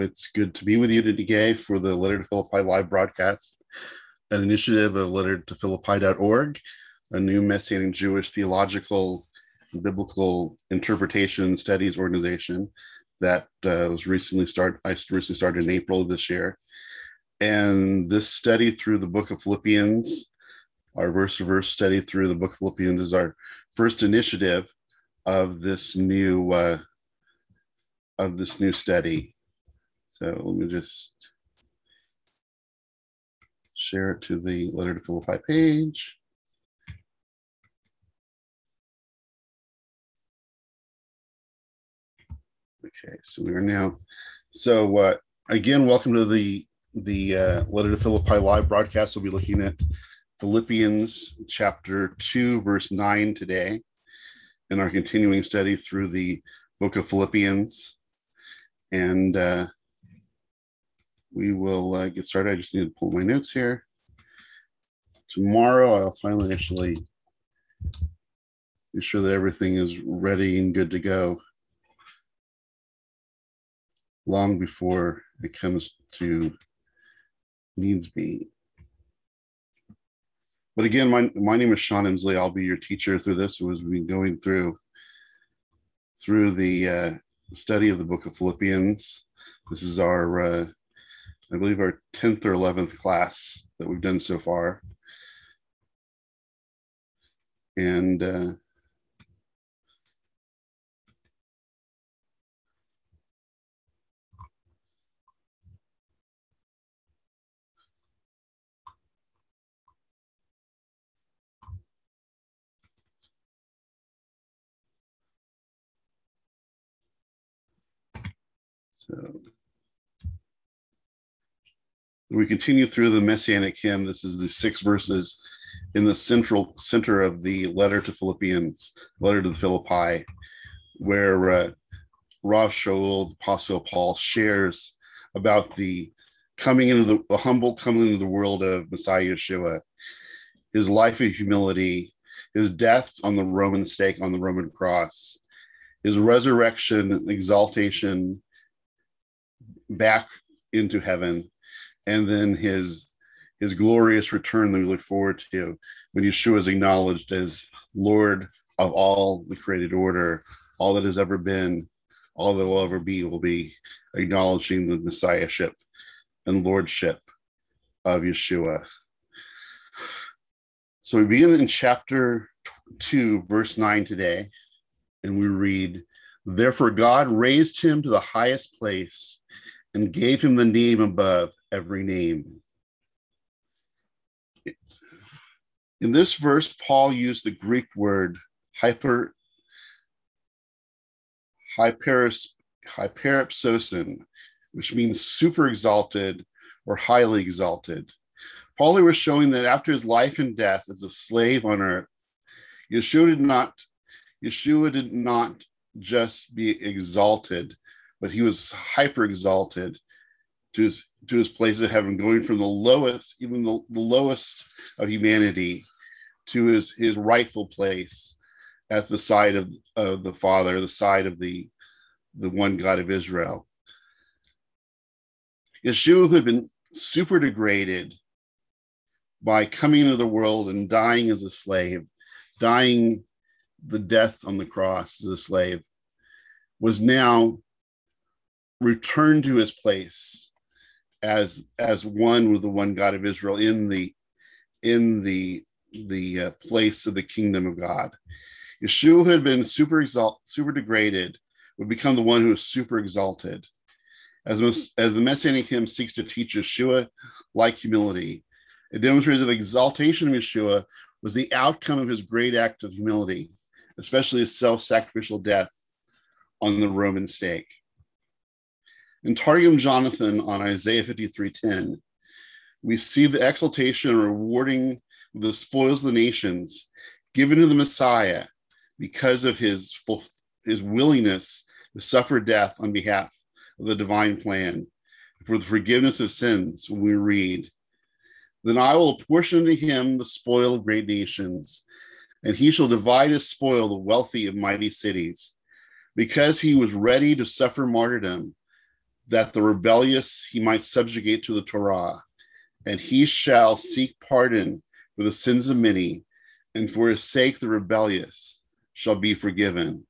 It's good to be with you today for the Letter to Philippi live broadcast, an initiative of letter to Philippi.org, a new Messianic Jewish theological biblical interpretation studies organization that uh, was recently started. I recently started in April of this year. And this study through the book of Philippians, our verse to verse study through the book of Philippians, is our first initiative of this new uh, of this new study. So let me just share it to the letter to Philippi page. Okay, so we are now. So uh, again, welcome to the the uh, letter to Philippi live broadcast. We'll be looking at Philippians chapter two, verse nine today, in our continuing study through the book of Philippians and uh, we will uh, get started. I just need to pull my notes here. Tomorrow, I'll finally actually be sure that everything is ready and good to go long before it comes to needs be. But again, my, my name is Sean Emsley. I'll be your teacher through this we've been going through through the uh, study of the book of Philippians. This is our, uh, I believe, our 10th or 11th class that we've done so far. And uh, So we continue through the messianic hymn. This is the six verses in the central center of the letter to Philippians, letter to the Philippi, where uh, Rav Shaul, the Apostle Paul, shares about the coming into the, the humble coming into the world of Messiah Yeshua, his life of humility, his death on the Roman stake on the Roman cross, his resurrection, exaltation, back into heaven, and then his his glorious return that we look forward to when Yeshua is acknowledged as Lord of all the created order, all that has ever been, all that will ever be, will be acknowledging the messiahship and lordship of Yeshua. So we begin in chapter 2, verse 9 today, and we read, Therefore God raised him to the highest place and gave him the name above every name. In this verse, Paul used the Greek word hyper, hyperis, hyperipsosin, which means super exalted or highly exalted. Paul was showing that after his life and death as a slave on earth, Yeshua did not, Yeshua did not just be exalted, but he was hyper exalted to his to his place of heaven, going from the lowest, even the, the lowest of humanity, to his his rightful place at the side of, of the Father, the side of the the one God of Israel. Yeshua, had been super degraded by coming into the world and dying as a slave, dying the death on the cross as a slave, was now returned to his place as as one with the one God of Israel in the in the the uh, place of the kingdom of God. Yeshua had been super exalt, super degraded, would become the one who is super exalted. As, as the messianic hymn seeks to teach Yeshua like humility, it demonstrates that the exaltation of Yeshua was the outcome of his great act of humility, especially his self-sacrificial death on the Roman stake. In Targum Jonathan on Isaiah 53:10, we see the exaltation and rewarding the spoils of the nations given to the Messiah because of his his willingness to suffer death on behalf of the divine plan for the forgiveness of sins. We read, then I will apportion to him the spoil of great nations, and he shall divide his spoil the wealthy of mighty cities, because he was ready to suffer martyrdom that the rebellious he might subjugate to the Torah, and he shall seek pardon for the sins of many, and for his sake the rebellious shall be forgiven.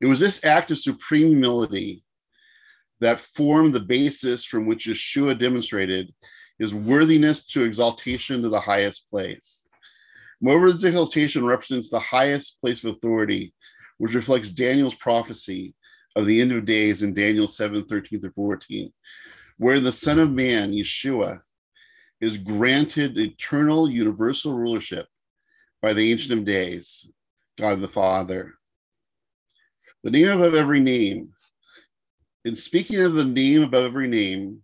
It was this act of supreme humility that formed the basis from which Yeshua demonstrated his worthiness to exaltation to the highest place. Moreover, this exaltation represents the highest place of authority, which reflects Daniel's prophecy of the end of days in Daniel 7 13 through 14, where the Son of Man, Yeshua, is granted eternal universal rulership by the Ancient of Days, God the Father. The name above every name. In speaking of the name above every name,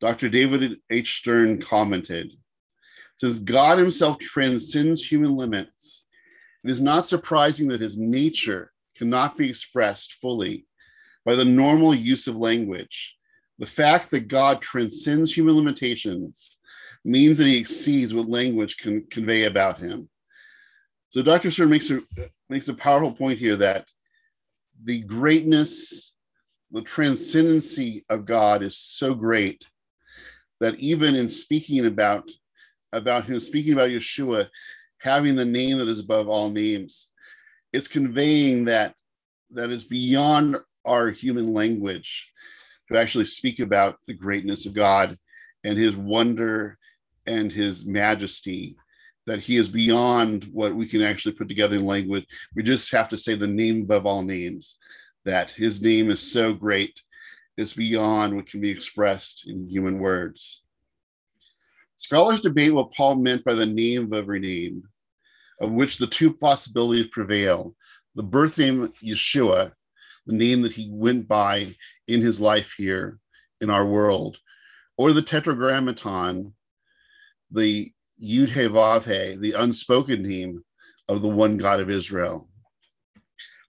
Dr. David H. Stern commented, says God himself transcends human limits. It is not surprising that his nature cannot be expressed fully by the normal use of language. The fact that God transcends human limitations means that he exceeds what language can convey about him. So Dr. Stern makes a makes a powerful point here that the greatness, the transcendency of God is so great that even in speaking about about him, speaking about Yeshua, having the name that is above all names, it's conveying that that is beyond our human language to actually speak about the greatness of God and his wonder and his majesty that he is beyond what we can actually put together in language. We just have to say the name above all names that his name is so great it's beyond what can be expressed in human words. Scholars debate what paul meant by the name of every name of which the two possibilities prevail the birth name Yeshua, the name that he went by in his life here in our world, or the Tetragrammaton, the Yud He Vav He, the unspoken name of the one God of Israel.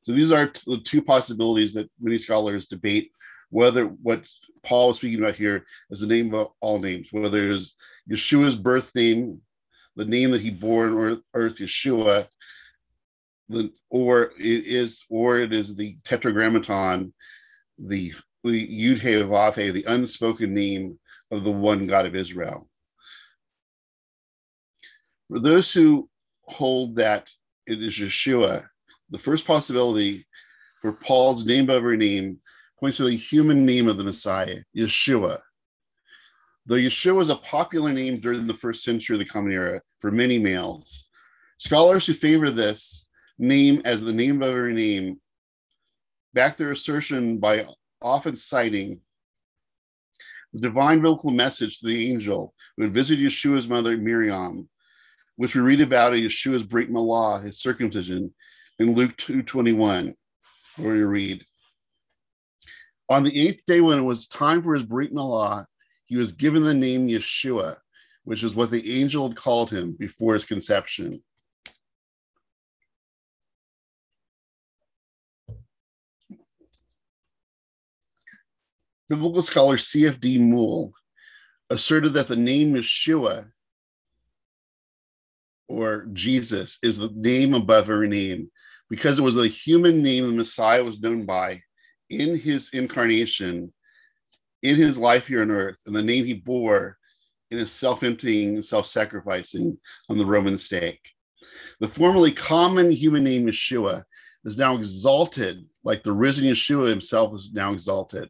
So these are the two possibilities that many scholars debate whether what Paul was speaking about here is the name of all names, whether it is Yeshua's birth name, the name that he bore on earth, Yeshua, the or it is or it is the tetragrammaton, the the Yud He Vav He, the unspoken name of the one God of Israel. For those who hold that it is Yeshua, the first possibility for Paul's name every name points to the human name of the Messiah, Yeshua. Though Yeshua was a popular name during the first century of the Common Era for many males, scholars who favor this name as the name of every name back their assertion by often citing the divine biblical message to the angel who had visited Yeshua's mother Miriam, which we read about in Yeshua's Brit Milah, his circumcision, in Luke 2:21, where we read, On the eighth day, when it was time for his Brit Milah, he was given the name Yeshua, which is what the angel had called him before his conception. biblical scholar C.F.D. Moule asserted that the name Yeshua or Jesus is the name above every name because it was the human name the Messiah was known by in his incarnation, in his life here on earth, and the name he bore in his self emptying self sacrificing on the Roman stake. The formerly common human name Yeshua is now exalted, like the risen Yeshua himself is now exalted.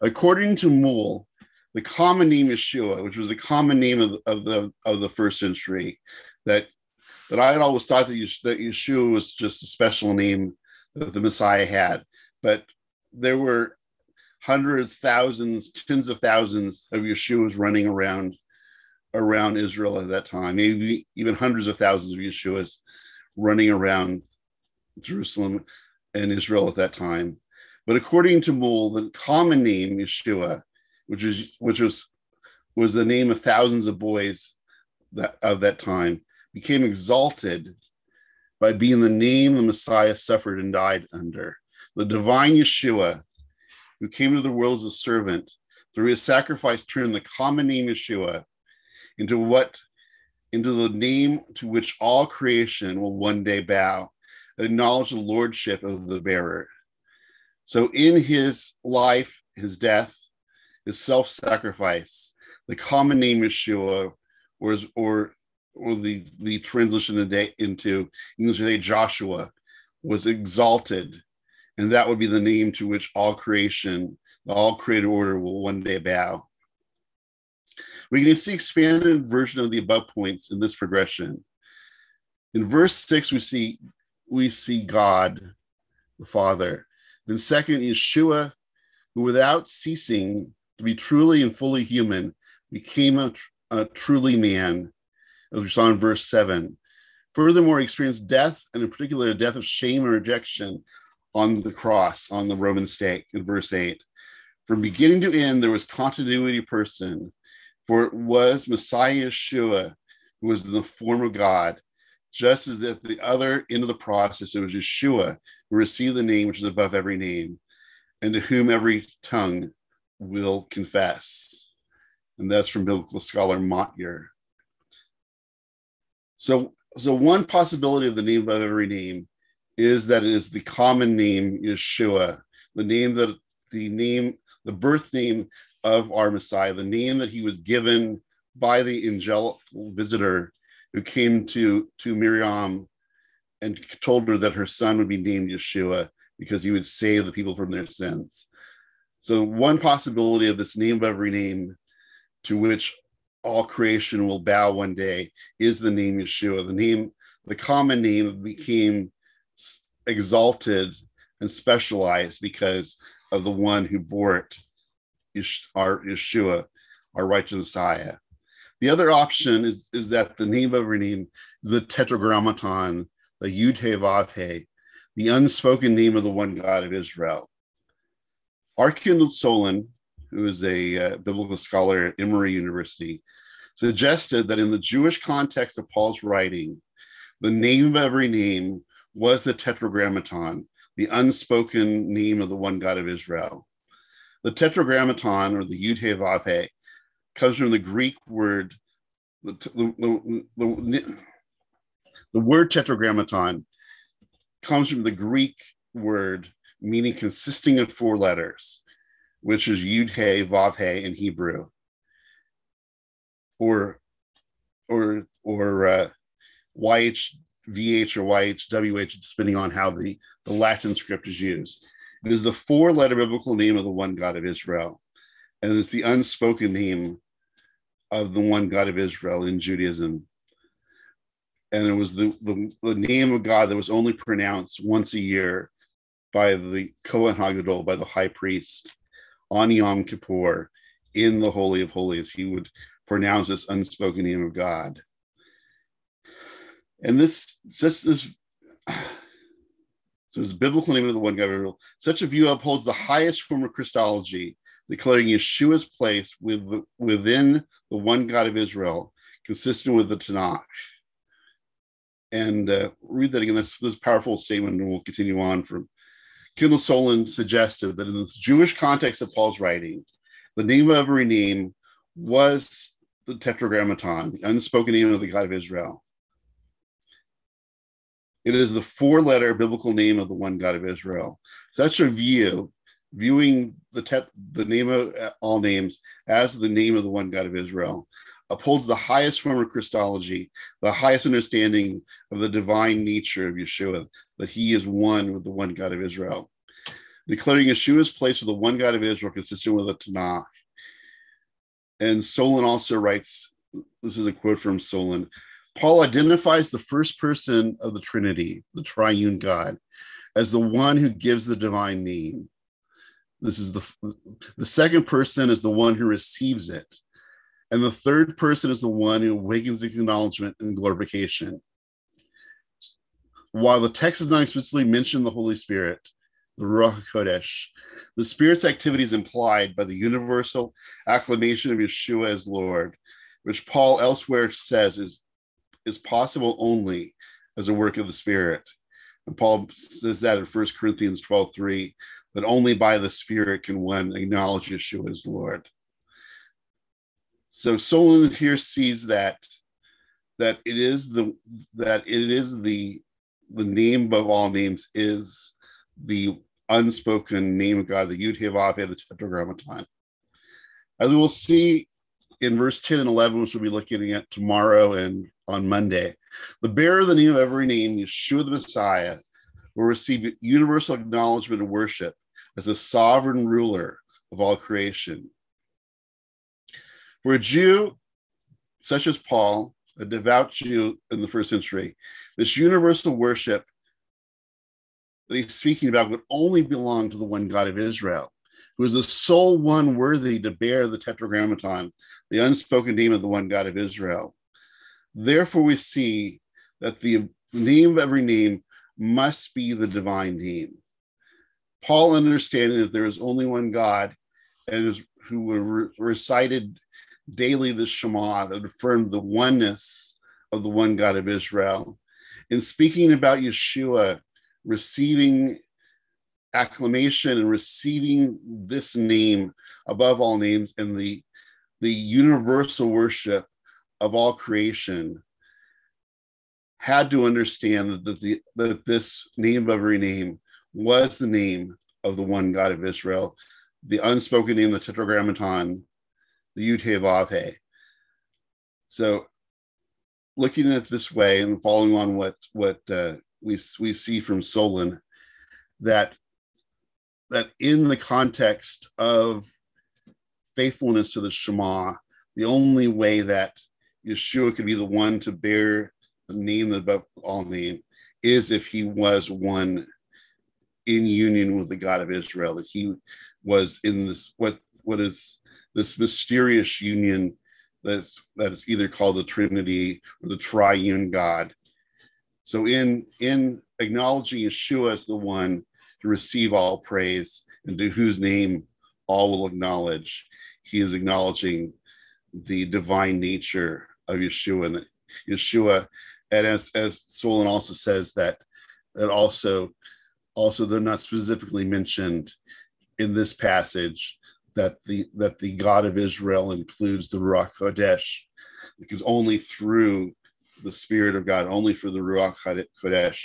According to Moule, the common name Yeshua, which was the common name of, of the of the first century, that that I had always thought that, that Yeshua was just a special name that the Messiah had, but there were hundreds, thousands, tens of thousands of Yeshuas running around around Israel at that time, maybe even hundreds of thousands of Yeshuas running around Jerusalem and Israel at that time. But according to Moule, the common name Yeshua, which is which was was the name of thousands of boys that of that time, became exalted by being the name the Messiah suffered and died under. The divine Yeshua, who came to the world as a servant, through his sacrifice, turned the common name Yeshua into what into the name to which all creation will one day bow, acknowledge the lordship of the bearer. So in his life, his death, his self-sacrifice, the common name Yeshua, or or or the the translation into English today Joshua, was exalted, and that would be the name to which all creation, all created order, will one day bow. We can see expanded version of the above points in this progression. In verse six, we see we see God, the Father. Then second, Yeshua, who without ceasing to be truly and fully human, became a, a truly man, as we saw in verse seven. Furthermore, he experienced death, and in particular, a death of shame and rejection on the cross, on the Roman stake, in verse 8. From beginning to end, there was continuity person, for it was Messiah Yeshua who was in the form of God, just as at the other end of the process, it was Yeshua who received the name which is above every name, and to whom every tongue will confess. And that's from biblical scholar Motyer. So, so one possibility of the name above every name is that it is the common name Yeshua, the name that the name, the birth name of our Messiah, the name that he was given by the angelic visitor who came to, to Miriam and told her that her son would be named Yeshua because he would save the people from their sins. So, one possibility of this name of every name to which all creation will bow one day is the name Yeshua. The name, the common name that became exalted and specialized because of the one who bore it, our Yeshua, our righteous Messiah. The other option is, is that the name of every name, the tetragrammaton, the Yud He Vav He, the unspoken name of the one God of Israel. R. Kendall Soulen, who is a uh, biblical scholar at Emory University, suggested that in the Jewish context of Paul's writing, the name of every name was the Tetragrammaton, the unspoken name of the one God of Israel. The Tetragrammaton, or the Yud He Vav He, comes from the Greek word, the, the, the, the, word Tetragrammaton comes from the Greek word meaning consisting of four letters, which is Yud He Vav He in Hebrew, or or or uh, YH VH or YHWH, depending on how the, the Latin script is used. It is the four letter biblical name of the one God of Israel. And it's the unspoken name of the one God of Israel in Judaism. And it was the, the, the name of God that was only pronounced once a year by the Kohen Hagadol, by the high priest on Yom Kippur in the Holy of Holies. He would pronounce this unspoken name of God. And this, such this, so it's biblical name of the one God. Of Israel, such a view upholds the highest form of Christology, declaring Yeshua's place with the, within the one God of Israel, consistent with the Tanakh. And uh, read that again. This this powerful statement, and we'll continue on from. Kendall Soulen suggested that in this Jewish context of Paul's writing, the name of every name was the Tetragrammaton, the unspoken name of the God of Israel. It is the four letter biblical name of the one God of Israel. Such a view, viewing the, te- the name of all names as the name of the one God of Israel, upholds the highest form of Christology, the highest understanding of the divine nature of Yeshua, that he is one with the one God of Israel. Declaring Yeshua's place with the one God of Israel consistent with the Tanakh. And Soulen also writes this is a quote from Soulen Paul identifies the first person of the Trinity, the triune God, as the one who gives the divine name. This is the the second person is the one who receives it. And the third person is the one who awakens the acknowledgement and glorification. While the text does not explicitly mention the Holy Spirit, the Ruach Kodesh, the Spirit's activity is implied by the universal acclamation of Yeshua as Lord, which Paul elsewhere says is is possible only as a work of the Spirit. And Paul says that in 1 Corinthians 12 3, that only by the Spirit can one acknowledge Yeshua as Lord. So Soulen here sees that that it is the that it is the the name above all names is the unspoken name of God, the Yud Vav the Tetragrammaton. As we will see in verse 10 and 11, which we'll be looking at tomorrow and on Monday, the bearer of the name of every name, Yeshua the Messiah, will receive universal acknowledgement and worship as the sovereign ruler of all creation. For a Jew such as Paul, a devout Jew in the first century, this universal worship that he's speaking about would only belong to the one God of Israel, who is the sole one worthy to bear the tetragrammaton, the unspoken name of the one God of Israel. Therefore, we see that the name of every name must be the divine name. Paul, understanding that there is only one God, and is, who re- recited daily the Shema that affirmed the oneness of the one God of Israel. In speaking about Yeshua receiving acclamation and receiving this name above all names and the, the universal worship of all creation, had to understand that, the, that this name of every name was the name of the one God of Israel, the unspoken name, the Tetragrammaton, the Yud Vav So, looking at it this way and following on what what uh, we we see from Soulen, that that in the context of faithfulness to the Shema, the only way that Yeshua could be the one to bear the name above all name is if he was one in union with the God of Israel, that he was in this what what is this mysterious union that's that is either called the Trinity or the Triune God. So in in acknowledging Yeshua as the one to receive all praise and to whose name all will acknowledge, he is acknowledging the divine nature of Yeshua and that Yeshua, and as as Soulen also says that that also also they're not specifically mentioned in this passage that the that the God of Israel includes the Ruach Kodesh, because only through the Spirit of God, only for the Ruach Kodesh,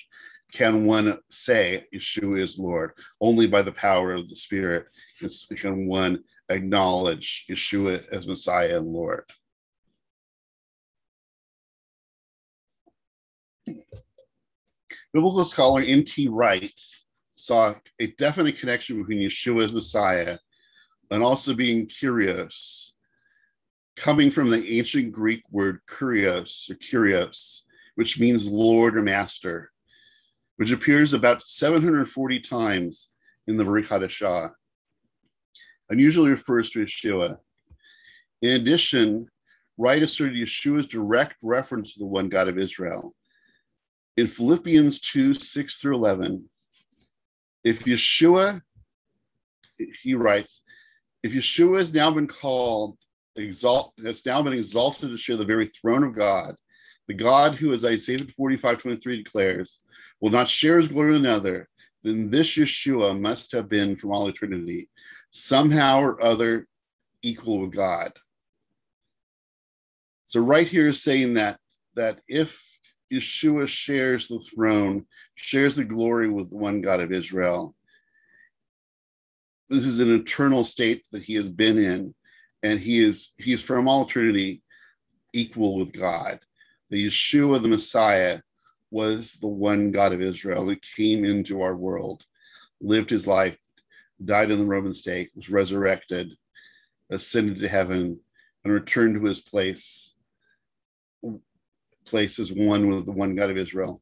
can one say Yeshua is Lord. Only by the power of the Spirit can one acknowledge Yeshua as Messiah and Lord. Biblical scholar N.T. Wright saw a definite connection between Yeshua as Messiah and also being kurios, coming from the ancient Greek word kurios or kurios, which means Lord or Master, which appears about 740 times in the Brit Hadashah, and usually refers to Yeshua. In addition, Wright asserted Yeshua's direct reference to the one God of Israel. In Philippians 2 6 through 11, if Yeshua, he writes, if Yeshua has now been called, exalt, has now been exalted to share the very throne of God, the God who, as Isaiah 45 23 declares, will not share his glory with another, then this Yeshua must have been from all eternity, somehow or other equal with God. So Wright here is saying that that if Yeshua shares the throne, shares the glory with the one God of Israel, this is an eternal state that he has been in, and he is he is from all eternity equal with God. The Yeshua, the Messiah, was the one God of Israel who came into our world, lived his life, died in the Roman stake, was resurrected, ascended to heaven, and returned to his place, place as one with the one God of Israel.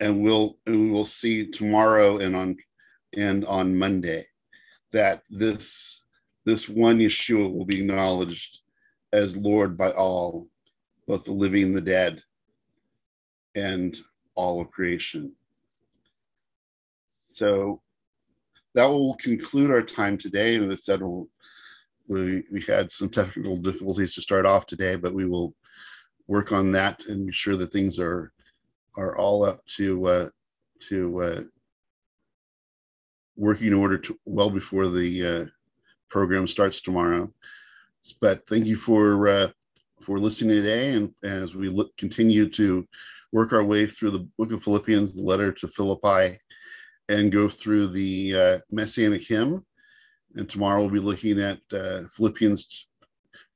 And we'll and we will see tomorrow and on and on Monday that this this one Yeshua will be acknowledged as Lord by all, both the living and the dead, and all of creation. So that will conclude our time today. And as I said, we'll, we, we had some technical difficulties to start off today, but we will work on that and be sure that things are are all up to uh, to uh, working order to, well before the uh, program starts tomorrow. But thank you for uh, for listening today, and as we look, continue to work our way through the book of Philippians, the letter to Philippi, and go through the uh, Messianic hymn. And tomorrow we'll be looking at uh, Philippians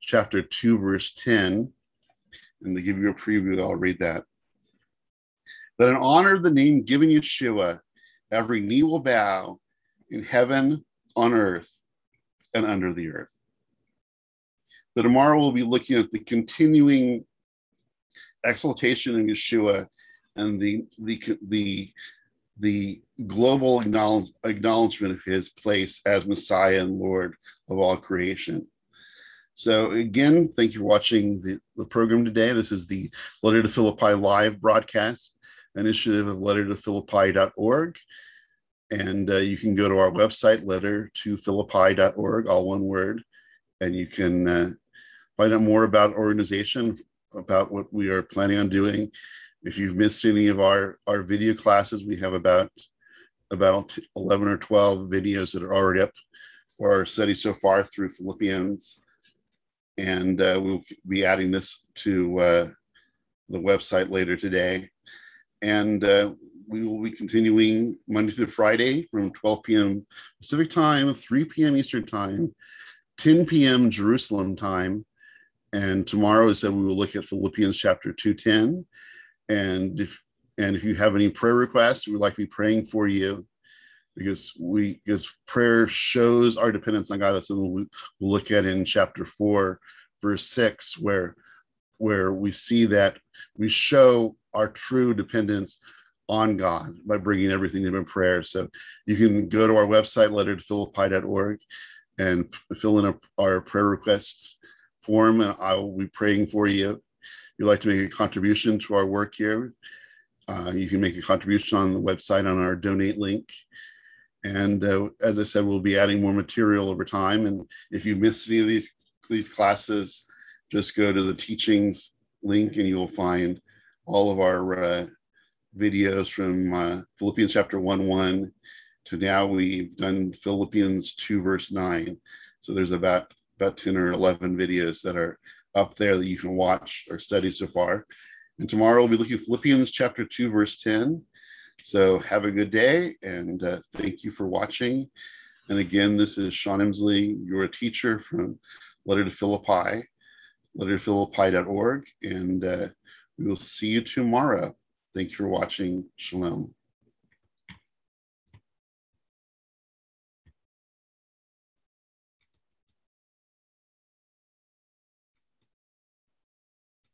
chapter 2, verse 10. And to give you a preview, I'll read that. That in honor of the name given Yeshua, every knee will bow in heaven, on earth, and under the earth. So tomorrow we'll be looking at the continuing exaltation of Yeshua and the the the the global acknowledge, acknowledgement of his place as Messiah and Lord of all creation. So again, thank you for watching the, the program today. This is the Letter to Philippi live broadcast initiative of lettertophilippi.org. And uh, you can go to our website, lettertophilippi.org, all one word, and you can uh, find out more about organization, about what we are planning on doing. If you've missed any of our, our video classes, we have about about 11 or 12 videos that are already up for our study so far through Philippians. And uh, we'll be adding this to uh, the website later today. And uh, we will be continuing Monday through Friday from 12 p.m. Pacific time, 3 p.m. Eastern time, 10 p.m. Jerusalem time. And tomorrow is that we will look at Philippians chapter 210. And if and if you have any prayer requests, we'd like to be praying for you because we because prayer shows our dependence on God. That's something we, we'll look at in chapter four, verse six, where where we see that we show our true dependence on God by bringing everything to Him in prayer. So you can go to our website, letter to philippi.org, and fill in our prayer requests form, and I will be praying for you. If you'd like to make a contribution to our work here, uh, you can make a contribution on the website on our donate link. And uh, as I said, we'll be adding more material over time. And if you missed any of these these classes, just go to the teachings link and you'll find all of our uh, videos from uh, Philippians chapter 1 1 to now we've done Philippians 2 verse 9. So there's about about 10 or 11 videos that are up there that you can watch or study so far. And tomorrow we'll be looking Philippians chapter 2 verse 10. So have a good day and uh, thank you for watching. And again, this is Sean Emsley, your teacher from Letter to Philippi, lettertophilippi.org. And uh, we will see you tomorrow. Thank you for watching. Shalom.